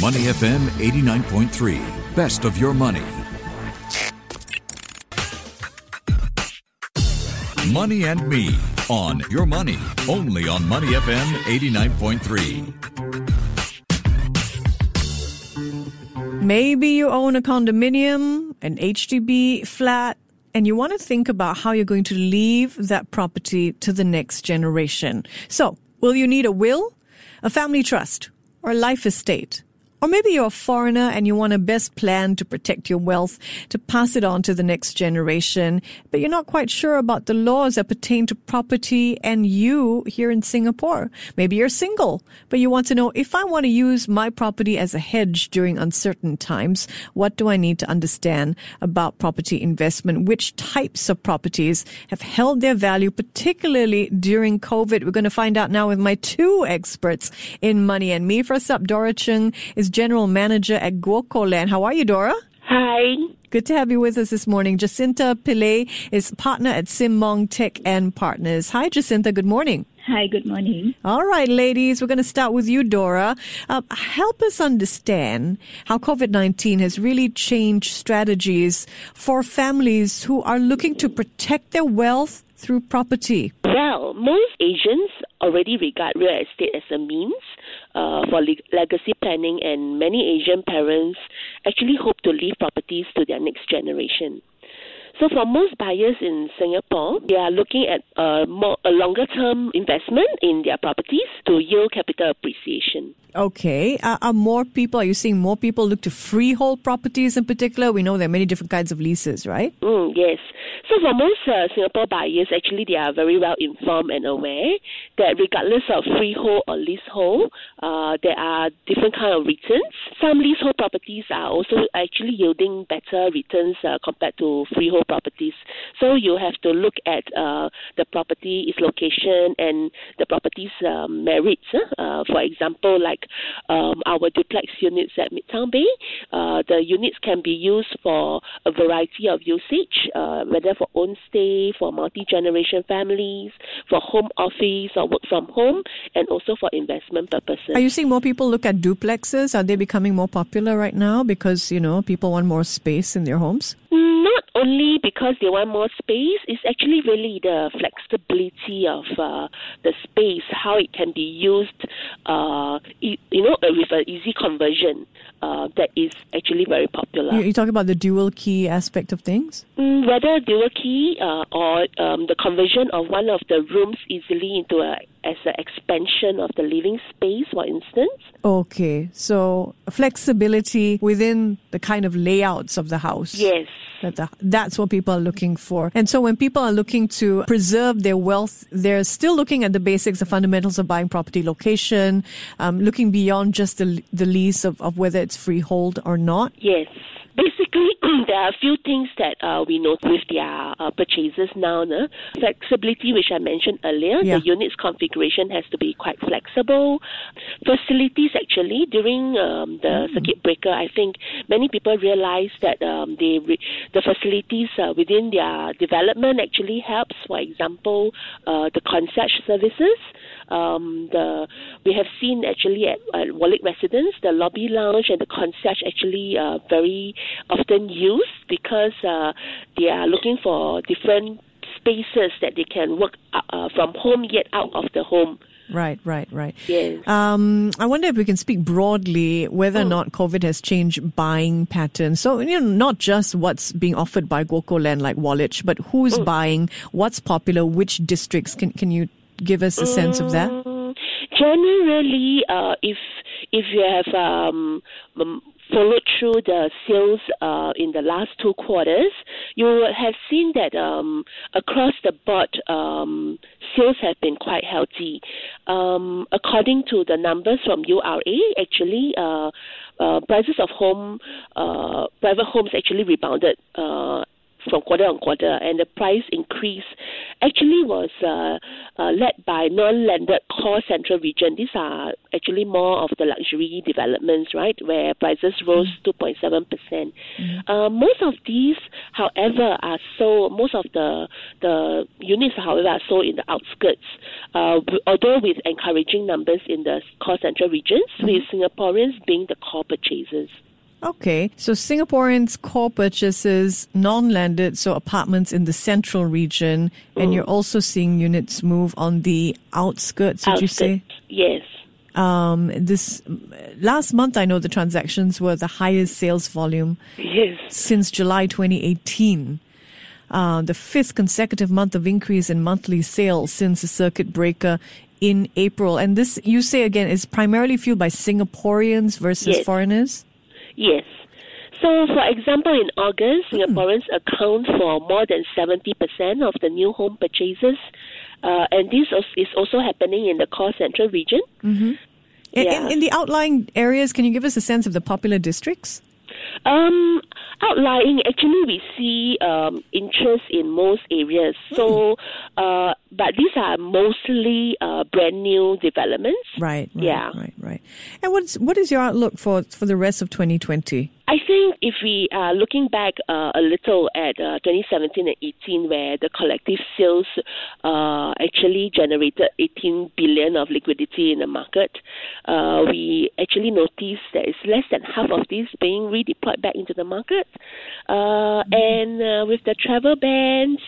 Money FM 89.3. Best of your money. Money and Me on Your Money, only on Money FM 89.3. Maybe you own a condominium, an HDB flat, and you want to think about how you're going to leave that property to the next generation. So, will you need a will, a family trust, or a life estate? Or maybe you're a foreigner and you want a best plan to protect your wealth, to pass it on to the next generation, but you're not quite sure about the laws that pertain to property and you here in Singapore. Maybe you're single, but you want to know if I want to use my property as a hedge during uncertain times, what do I need to understand about property investment? Which types of properties have held their value, particularly during COVID? We're going to find out now with my two experts in money and me. First up, Dora Chung is General Manager at GuocoLand. How are you, Dora? Hi. Good to have you with us this morning. Jacinta Pillay is partner at Sim Mong Teck and Partners. Hi, Jacinta. Good morning. Hi, good morning. All right, ladies, we're going to start with you, Dora. Uh, help us understand how COVID 19 has really changed strategies for families who are looking to protect their wealth through property. Well, most Asians already regard real estate as a means uh, for le- legacy planning, and many Asian parents actually hope to leave properties to their next generation. So for most buyers in Singapore, they are looking at a, more, a longer term investment in their properties to yield capital appreciation. Okay. Uh, are more people, are you seeing more people look to freehold properties in particular? We know there are many different kinds of leases, right? Mm, yes. So for most uh, Singapore buyers, actually they are very well informed and aware that regardless of freehold or leasehold, uh, there are different kind of returns. Some leasehold properties are also actually yielding better returns uh, compared to freehold properties. So you have to look at uh, the property, its location, and the property's um, merits. Uh, for example, like um, our duplex units at Midtown Bay, uh, the units can be used for a variety of usage, uh, whether for own stay, for multi generation families, for home office or work from home, and also for investment purposes. Are you seeing more people look at duplexes? Are they becoming more popular right now because, you know, people want more space in their homes? Not only because they want more space, it's actually really the flexibility of uh, the space, how it can be used, uh, you know, with an easy conversion uh, that is actually very popular. You, you talk about the dual key aspect of things? Mm, whether dual key uh, or um, the conversion of one of the rooms easily into a as an expansion of the living space, for instance. Okay, so flexibility within the kind of layouts of the house. Yes. That the, that's what people are looking for. And so when people are looking to preserve their wealth, they're still looking at the basics, the fundamentals of buying property location, um, looking beyond just the, the lease of, of whether it's freehold or not. Yes basically, there are a few things that uh, we note with their uh, purchases now. No? Flexibility, which I mentioned earlier, Yeah. the unit's configuration has to be quite flexible. Facilities, actually, during um, the circuit breaker, I think many people realize that um, they re- the facilities uh, within their development actually helps. For example, uh, the concierge services. Um, the we have seen actually at, at Residence, the lobby lounge and the concierge actually uh, very often used because uh, they are looking for different spaces that they can work uh, uh, from home yet out of the home. Right, right, right. Yes. Um, I wonder if we can speak broadly whether or not COVID has changed buying patterns. So, you know, not just what's being offered by GuocoLand like Wallich, but who's buying, what's popular, which districts. Can, can you give us a sense of that? Mm, generally, uh, if if you have um, followed through the sales uh, in the last two quarters, you will have seen that um, across the board, um, sales have been quite healthy. Um, according to the numbers from URA, actually, uh, uh, prices of home, uh, private homes actually rebounded. Uh, from quarter on quarter, and the price increase actually was uh, led by non-landed core central region. These are actually more of the luxury developments, right, where prices rose mm. 2.7 percent. Mm. Uh, most of these, however, are sold. Most of the the units, however, are sold in the outskirts. Uh, although with encouraging numbers in the core central regions, mm. with Singaporeans being the core purchasers. Okay, so Singaporeans' core purchases non-landed, so apartments in the central region, mm. and you're also seeing units move on the outskirts. Did outskirts. you say? Yes. Um, this last month, I know the transactions were the highest sales volume yes. since July 2018. Uh, the fifth consecutive month of increase in monthly sales since the circuit breaker in April. And this, you say again, is primarily fueled by Singaporeans versus yes. foreigners? Yes. So, for example, in August, mm. Singaporeans account for more than 70% of the new home purchases. Uh, and this is also happening in the core central region. Mm-hmm. Yeah. In, in, the outlying areas, can you give us a sense of the popular districts? Um, outlying, actually, we see um, interest in most areas. So, hmm. uh, but these are mostly uh, brand new developments. Right, right. Yeah. Right. Right. And what's what is your outlook for for the rest of 2020? I think if we are looking back uh, a little at uh, 2017 and 18, where the collective sales uh, actually generated 18 billion of liquidity in the market, uh, we actually noticed that it's less than half of this being redeployed back into the market. Uh, and uh, with the travel bans,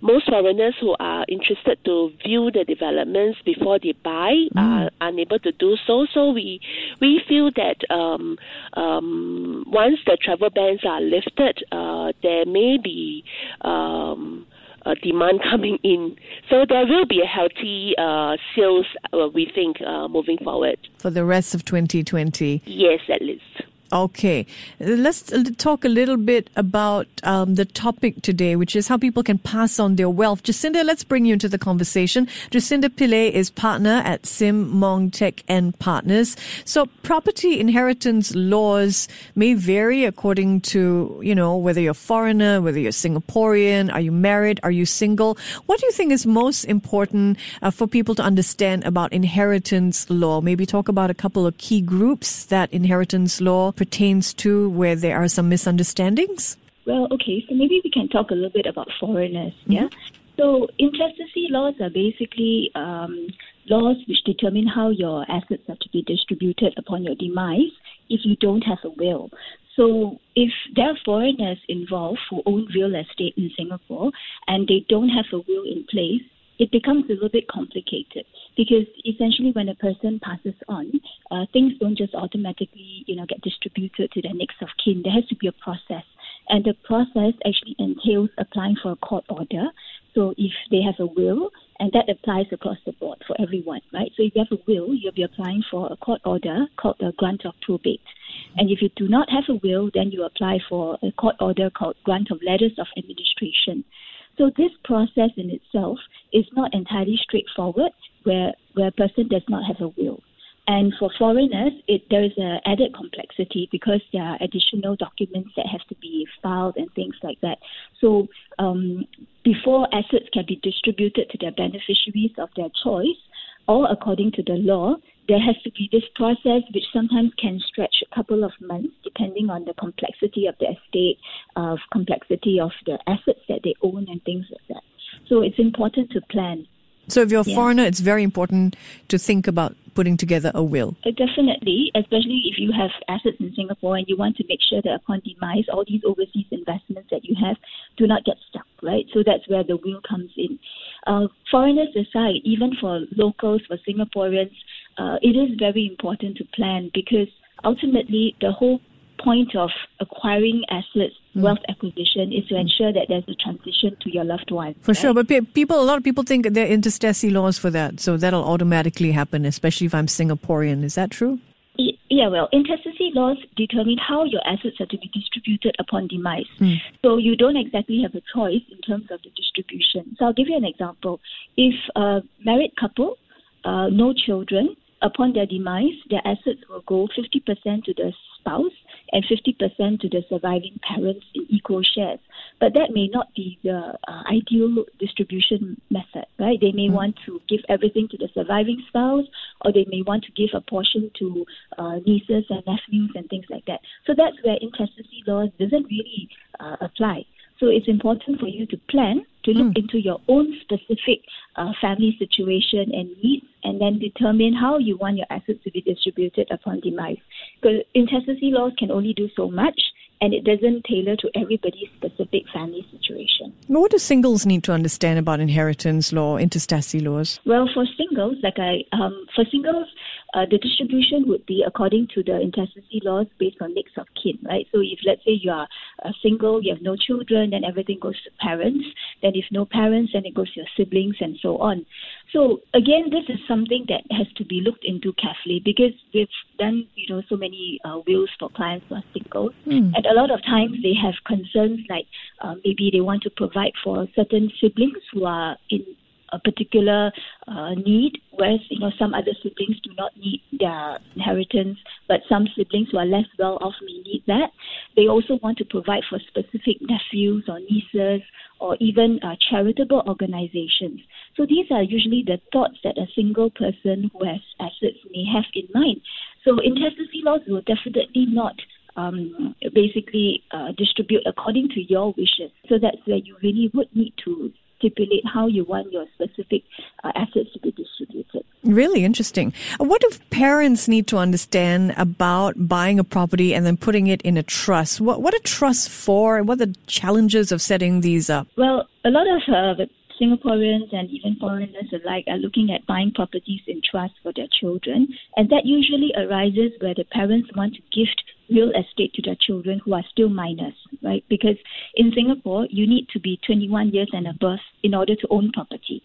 most foreigners who are interested to view the developments before they buy mm. are unable to do so. So we we feel that um, um, once the travel bans are lifted, uh, there may be um, a demand coming in. So there will be a healthy uh, sales, uh, we think, uh, moving forward. For the rest of 2020? Yes, at least. Okay, let's talk a little bit about um, the topic today, which is how people can pass on their wealth. Jacinta, let's bring you into the conversation. Jacinta Pillay is partner at Sim Mong Teck and Partners. So, property inheritance laws may vary according to you know whether you're a foreigner, whether you're Singaporean, are you married, are you single. What do you think is most important uh, for people to understand about inheritance law? Maybe talk about a couple of key groups that inheritance law pertains to where there are some misunderstandings? Well, okay, so maybe we can talk a little bit about foreigners, mm-hmm. yeah? So, intestacy laws are basically um, laws which determine how your assets are to be distributed upon your demise if you don't have a will. So, if there are foreigners involved who own real estate in Singapore and they don't have a will in place, it becomes a little bit complicated because essentially when a person passes on, uh, things don't just automatically, you know, get distributed to the next of kin. There has to be a process, and the process actually entails applying for a court order. So if they have a will, and that applies across the board for everyone, right? So if you have a will, you'll be applying for a court order called a grant of probate. And if you do not have a will, then you apply for a court order called grant of letters of administration. So this process in itself is not entirely straightforward where, where a person does not have a will. And for foreigners, it, there is an added complexity because there are additional documents that have to be filed and things like that. So um, before assets can be distributed to their beneficiaries of their choice, all according to the law, there has to be this process which sometimes can stretch a couple of months depending on the complexity of the estate, of complexity of the assets that they own and things like that. So it's important to plan. So if you're a yeah. foreigner, it's very important to think about putting together a will. Uh, definitely, especially if you have assets in Singapore and you want to make sure that upon demise, all these overseas investments that you have do not get stuck, right? So that's where the will comes in. Uh, foreigners aside, even for locals, for Singaporeans, uh, it is very important to plan because ultimately the whole point of acquiring assets, mm. wealth acquisition, is to ensure that there's a transition to your loved one. For right? sure, but people, a lot of people think there are intestacy laws for that, so that'll automatically happen, especially if I'm Singaporean. Is that true? Yeah, well, intestacy laws determine how your assets are to be distributed upon demise. Mm. So you don't exactly have a choice in terms of the distribution. So I'll give you an example. If a married couple, uh, no children, upon their demise, their assets will go 50% to the spouse and 50% to the surviving parents in equal shares. But that may not be the uh, ideal distribution method, right? They may mm. want to give everything to the surviving spouse, or they may want to give a portion to uh, nieces and nephews and things like that. So that's where intestacy laws doesn't really uh, apply. So it's important for you to plan to look mm. into your own specific uh, family situation and needs, and then determine how you want your assets to be distributed upon demise. Because intestacy laws can only do so much, and it doesn't tailor to everybody's specific family situation. What do singles need to understand about inheritance law, intestacy laws? Well, for singles, like I, um, for singles, uh, the distribution would be according to the intestacy laws based on next of kin, right? So if let's say you are a single, you have no children, then everything goes to parents. Then if no parents, then it goes to your siblings and so on. So again, this is something that has to be looked into carefully because we've done, you know, so many uh, wills for clients who are single, mm. and a lot of times they have concerns like uh, maybe they want to provide for certain siblings who are in a particular uh, need, whereas you know some other siblings do not need their inheritance, but some siblings who are less well off may need that. They also want to provide for specific nephews or nieces or even uh, charitable organizations. So these are usually the thoughts that a single person who has assets may have in mind. So intestacy laws will definitely not um, basically uh, distribute according to your wishes. So that's where you really would need to stipulate how you want your specific uh, assets to be distributed. Really interesting. What do parents need to understand about buying a property and then putting it in a trust? What what are trusts for? And what are the challenges of setting these up? Well, a lot of uh, Singaporeans and even foreigners alike are looking at buying properties in trust for their children, and that usually arises where the parents want to gift real estate to their children who are still minors, right? Because in Singapore, you need to be 21 years and above in order to own property.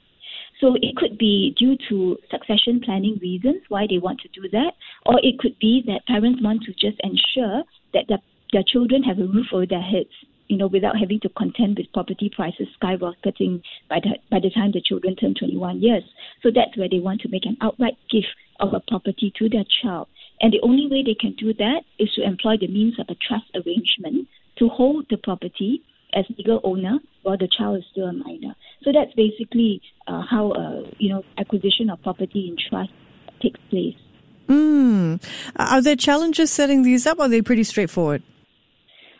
So it could be due to succession planning reasons why they want to do that, or it could be that parents want to just ensure that their, their children have a roof over their heads, you know, without having to contend with property prices skyrocketing by the by the time the children turn 21 years. So that's where they want to make an outright gift of a property to their child. And the only way they can do that is to employ the means of a trust arrangement to hold the property as legal owner while the child is still a minor. So that's basically uh, how uh, you know acquisition of property in trust takes place. Mm. Are there challenges setting these up, or are they pretty straightforward?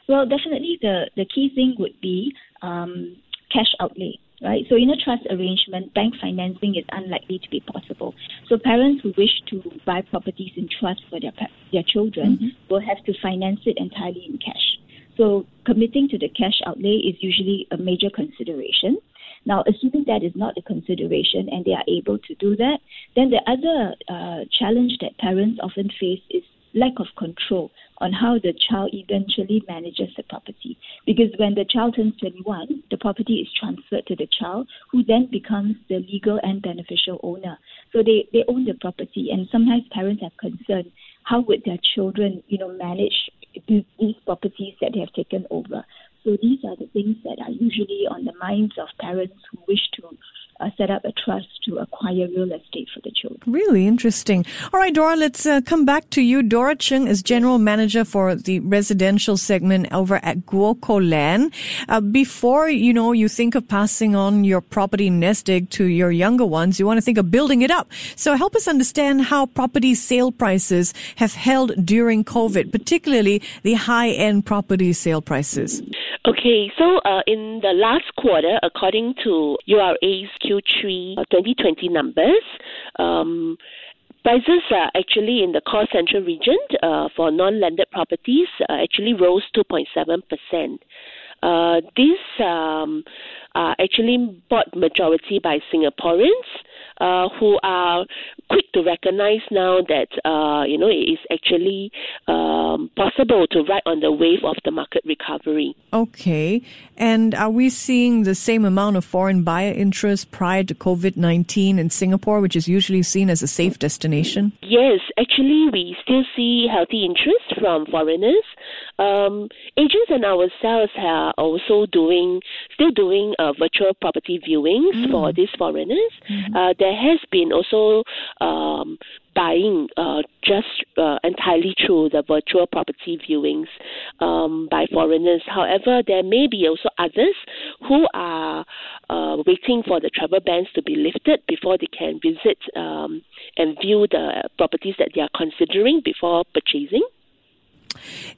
Well, definitely the the key thing would be um, cash outlay right? So in a trust arrangement, bank financing is unlikely to be possible. So parents who wish to buy properties in trust for their their children mm-hmm. will have to finance it entirely in cash. So committing to the cash outlay is usually a major consideration. Now, assuming that is not a consideration and they are able to do that, then the other uh, challenge that parents often face is lack of control on how the child eventually manages the property. Because when the child turns 21, the property is transferred to the child, who then becomes the legal and beneficial owner. So they, they own the property, and sometimes parents have concern how would their children, you know, manage these properties that they have taken over. So these are the things that are usually on the minds of parents who wish to uh, set up a trust to acquire real estate for the children. Really interesting. All right, Dora, let's uh, come back to you. Dora Chung is general manager for the residential segment over at Guoco Land. Uh, before you know you think of passing on your property nest egg to your younger ones, you want to think of building it up. So help us understand how property sale prices have held during COVID, particularly the high end property sale prices. Okay, so uh, in the last quarter, according to URA's Q3 2020 numbers, um, prices are actually in the core central region uh, for non-landed properties uh, actually rose 2.7%. Uh, these um, are actually bought majority by Singaporeans uh, who are quick to recognize now that uh, you know it is actually um, possible to ride on the wave of the market recovery. Okay, and are we seeing the same amount of foreign buyer interest prior to COVID nineteen in Singapore, which is usually seen as a safe destination? Yes, actually, we still see healthy interest from foreigners. Um, agents and ourselves are also doing still doing uh, virtual property viewings mm. for these foreigners. Mm-hmm. Uh, there has been also um, buying uh, just uh, entirely through the virtual property viewings um, by foreigners. However, there may be also others who are uh, waiting for the travel bans to be lifted before they can visit um, and view the properties that they are considering before purchasing.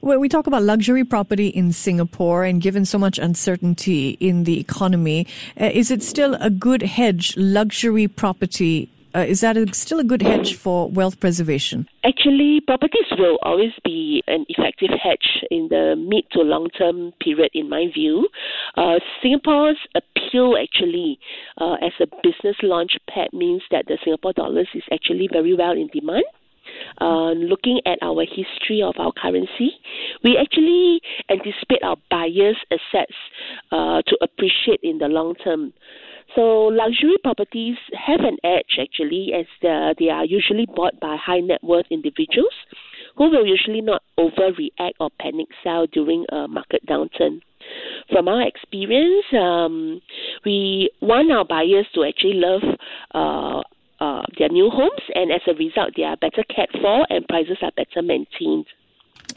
When we talk about luxury property in Singapore and given so much uncertainty in the economy, uh, is it still a good hedge, luxury property? Uh, is that a, still a good hedge for wealth preservation? Actually, properties will always be an effective hedge in the mid to long term period, in my view. Uh, Singapore's appeal, actually, uh, as a business launch pad, means that the Singapore dollars is actually very well in demand uh, looking at our history of our currency, we actually anticipate our buyers' assets uh, to appreciate in the long term. So luxury properties have an edge actually, as the, they are usually bought by high net worth individuals who will usually not overreact or panic sell during a market downturn. From our experience, um, we want our buyers to actually love uh, uh, their new homes, and as a result, they are better cared for and prices are better maintained.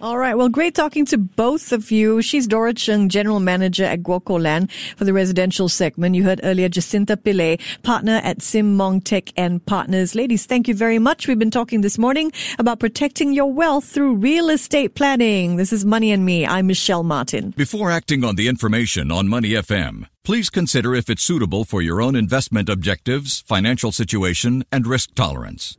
All right. Well, great talking to both of you. She's Dora Chung, General Manager at Guoco Land for the residential segment. You heard earlier Jacinta Pillay, partner at Sim Mong Teck and Partners. Ladies, thank you very much. We've been talking this morning about protecting your wealth through real estate planning. This is Money and Me. I'm Michelle Martin. Before acting on the information on Money FM, please consider if it's suitable for your own investment objectives, financial situation, and risk tolerance.